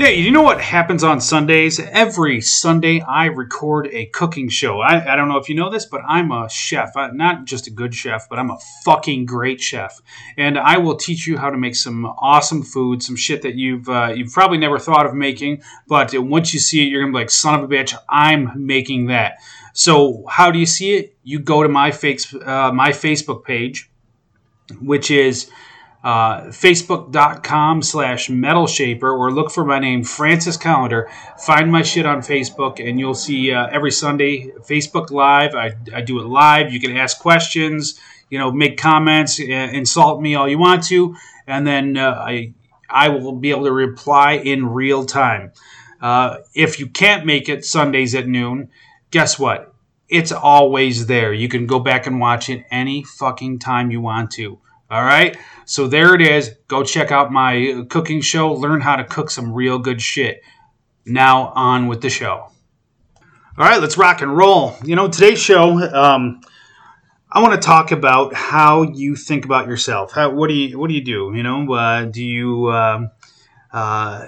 Hey, you know what happens on Sundays? Every Sunday, I record a cooking show. I, I don't know if you know this, but I'm a chef. I'm not just a good chef, but I'm a fucking great chef. And I will teach you how to make some awesome food, some shit that you've uh, you've probably never thought of making. But once you see it, you're gonna be like, "Son of a bitch, I'm making that." So how do you see it? You go to my face, uh, my Facebook page, which is uh, facebook.com slash metal shaper or look for my name francis calendar find my shit on facebook and you'll see uh, every sunday facebook live. I, I do it live. You can ask questions you know make comments uh, insult me all you want to and then uh, i i will be able to reply in real time. Uh, if you can't make it sundays at noon guess what? It's always there. You can go back and watch it any fucking time you want to all right. So there it is. Go check out my cooking show. Learn how to cook some real good shit. Now on with the show. All right, let's rock and roll. You know, today's show, um, I want to talk about how you think about yourself. How, what do you What do you do? You know, uh, do you um, uh,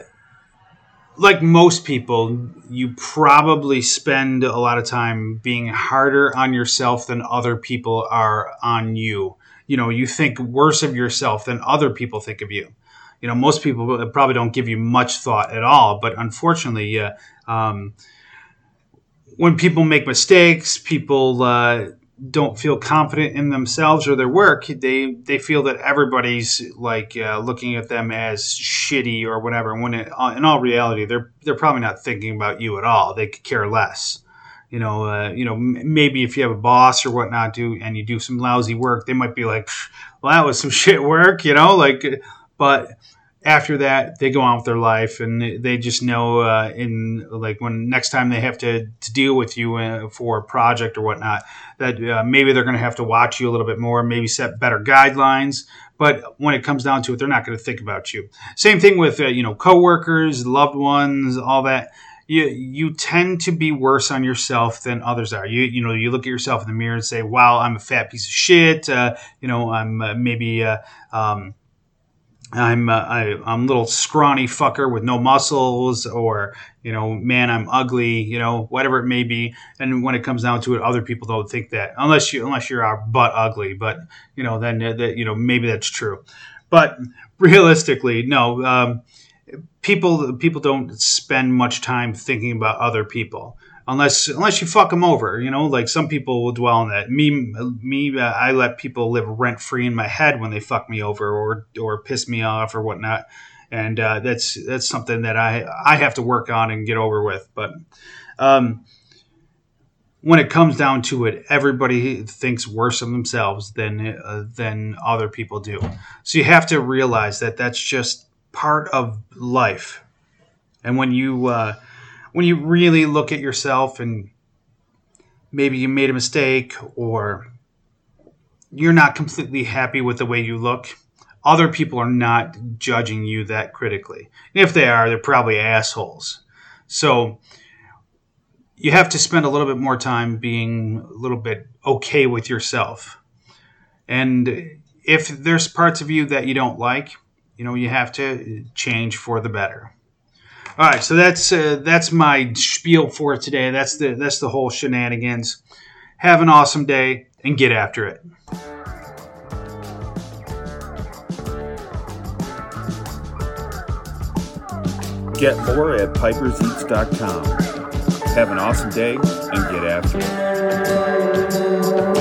like most people? You probably spend a lot of time being harder on yourself than other people are on you you know you think worse of yourself than other people think of you. You know most people probably don't give you much thought at all but unfortunately uh, um, when people make mistakes people uh, don't feel confident in themselves or their work they they feel that everybody's like uh, looking at them as shitty or whatever when it, uh, in all reality they're they're probably not thinking about you at all. They could care less you know, uh, you know, maybe if you have a boss or whatnot, do and you do some lousy work, they might be like, "Well, that was some shit work," you know, like. But after that, they go on with their life, and they just know uh, in like when next time they have to, to deal with you uh, for a project or whatnot, that uh, maybe they're going to have to watch you a little bit more, maybe set better guidelines. But when it comes down to it, they're not going to think about you. Same thing with uh, you know coworkers, loved ones, all that you you tend to be worse on yourself than others are. You you know you look at yourself in the mirror and say, "Wow, I'm a fat piece of shit." Uh, you know, I'm uh, maybe uh, um, I'm uh, I, I'm little scrawny fucker with no muscles, or you know, man, I'm ugly. You know, whatever it may be. And when it comes down to it, other people don't think that unless you unless you're our butt ugly. But you know, then uh, that you know maybe that's true. But realistically, no. Um, people people don't spend much time thinking about other people. Unless unless you fuck them over you know like some people will dwell on that. Me me uh, i let people live rent free in my head when they fuck me over or or piss me off or whatnot. And uh, that's that's something that i i have to work on and get over with. But um, when it comes down to it, everybody thinks worse of themselves than uh, than other people do. So you have to realize that that's just part of life. And when you uh, when you really look at yourself and maybe you made a mistake or you're not completely happy with the way you look, other people are not judging you that critically. And if they are, they're probably assholes. So you have to spend a little bit more time being a little bit okay with yourself. And if there's parts of you that you don't like, you know you have to change for the better. All right, so that's uh, that's my spiel for today. That's the that's the whole shenanigans. Have an awesome day and get after it. Get more at piperseats.com. Have an awesome day and get after it.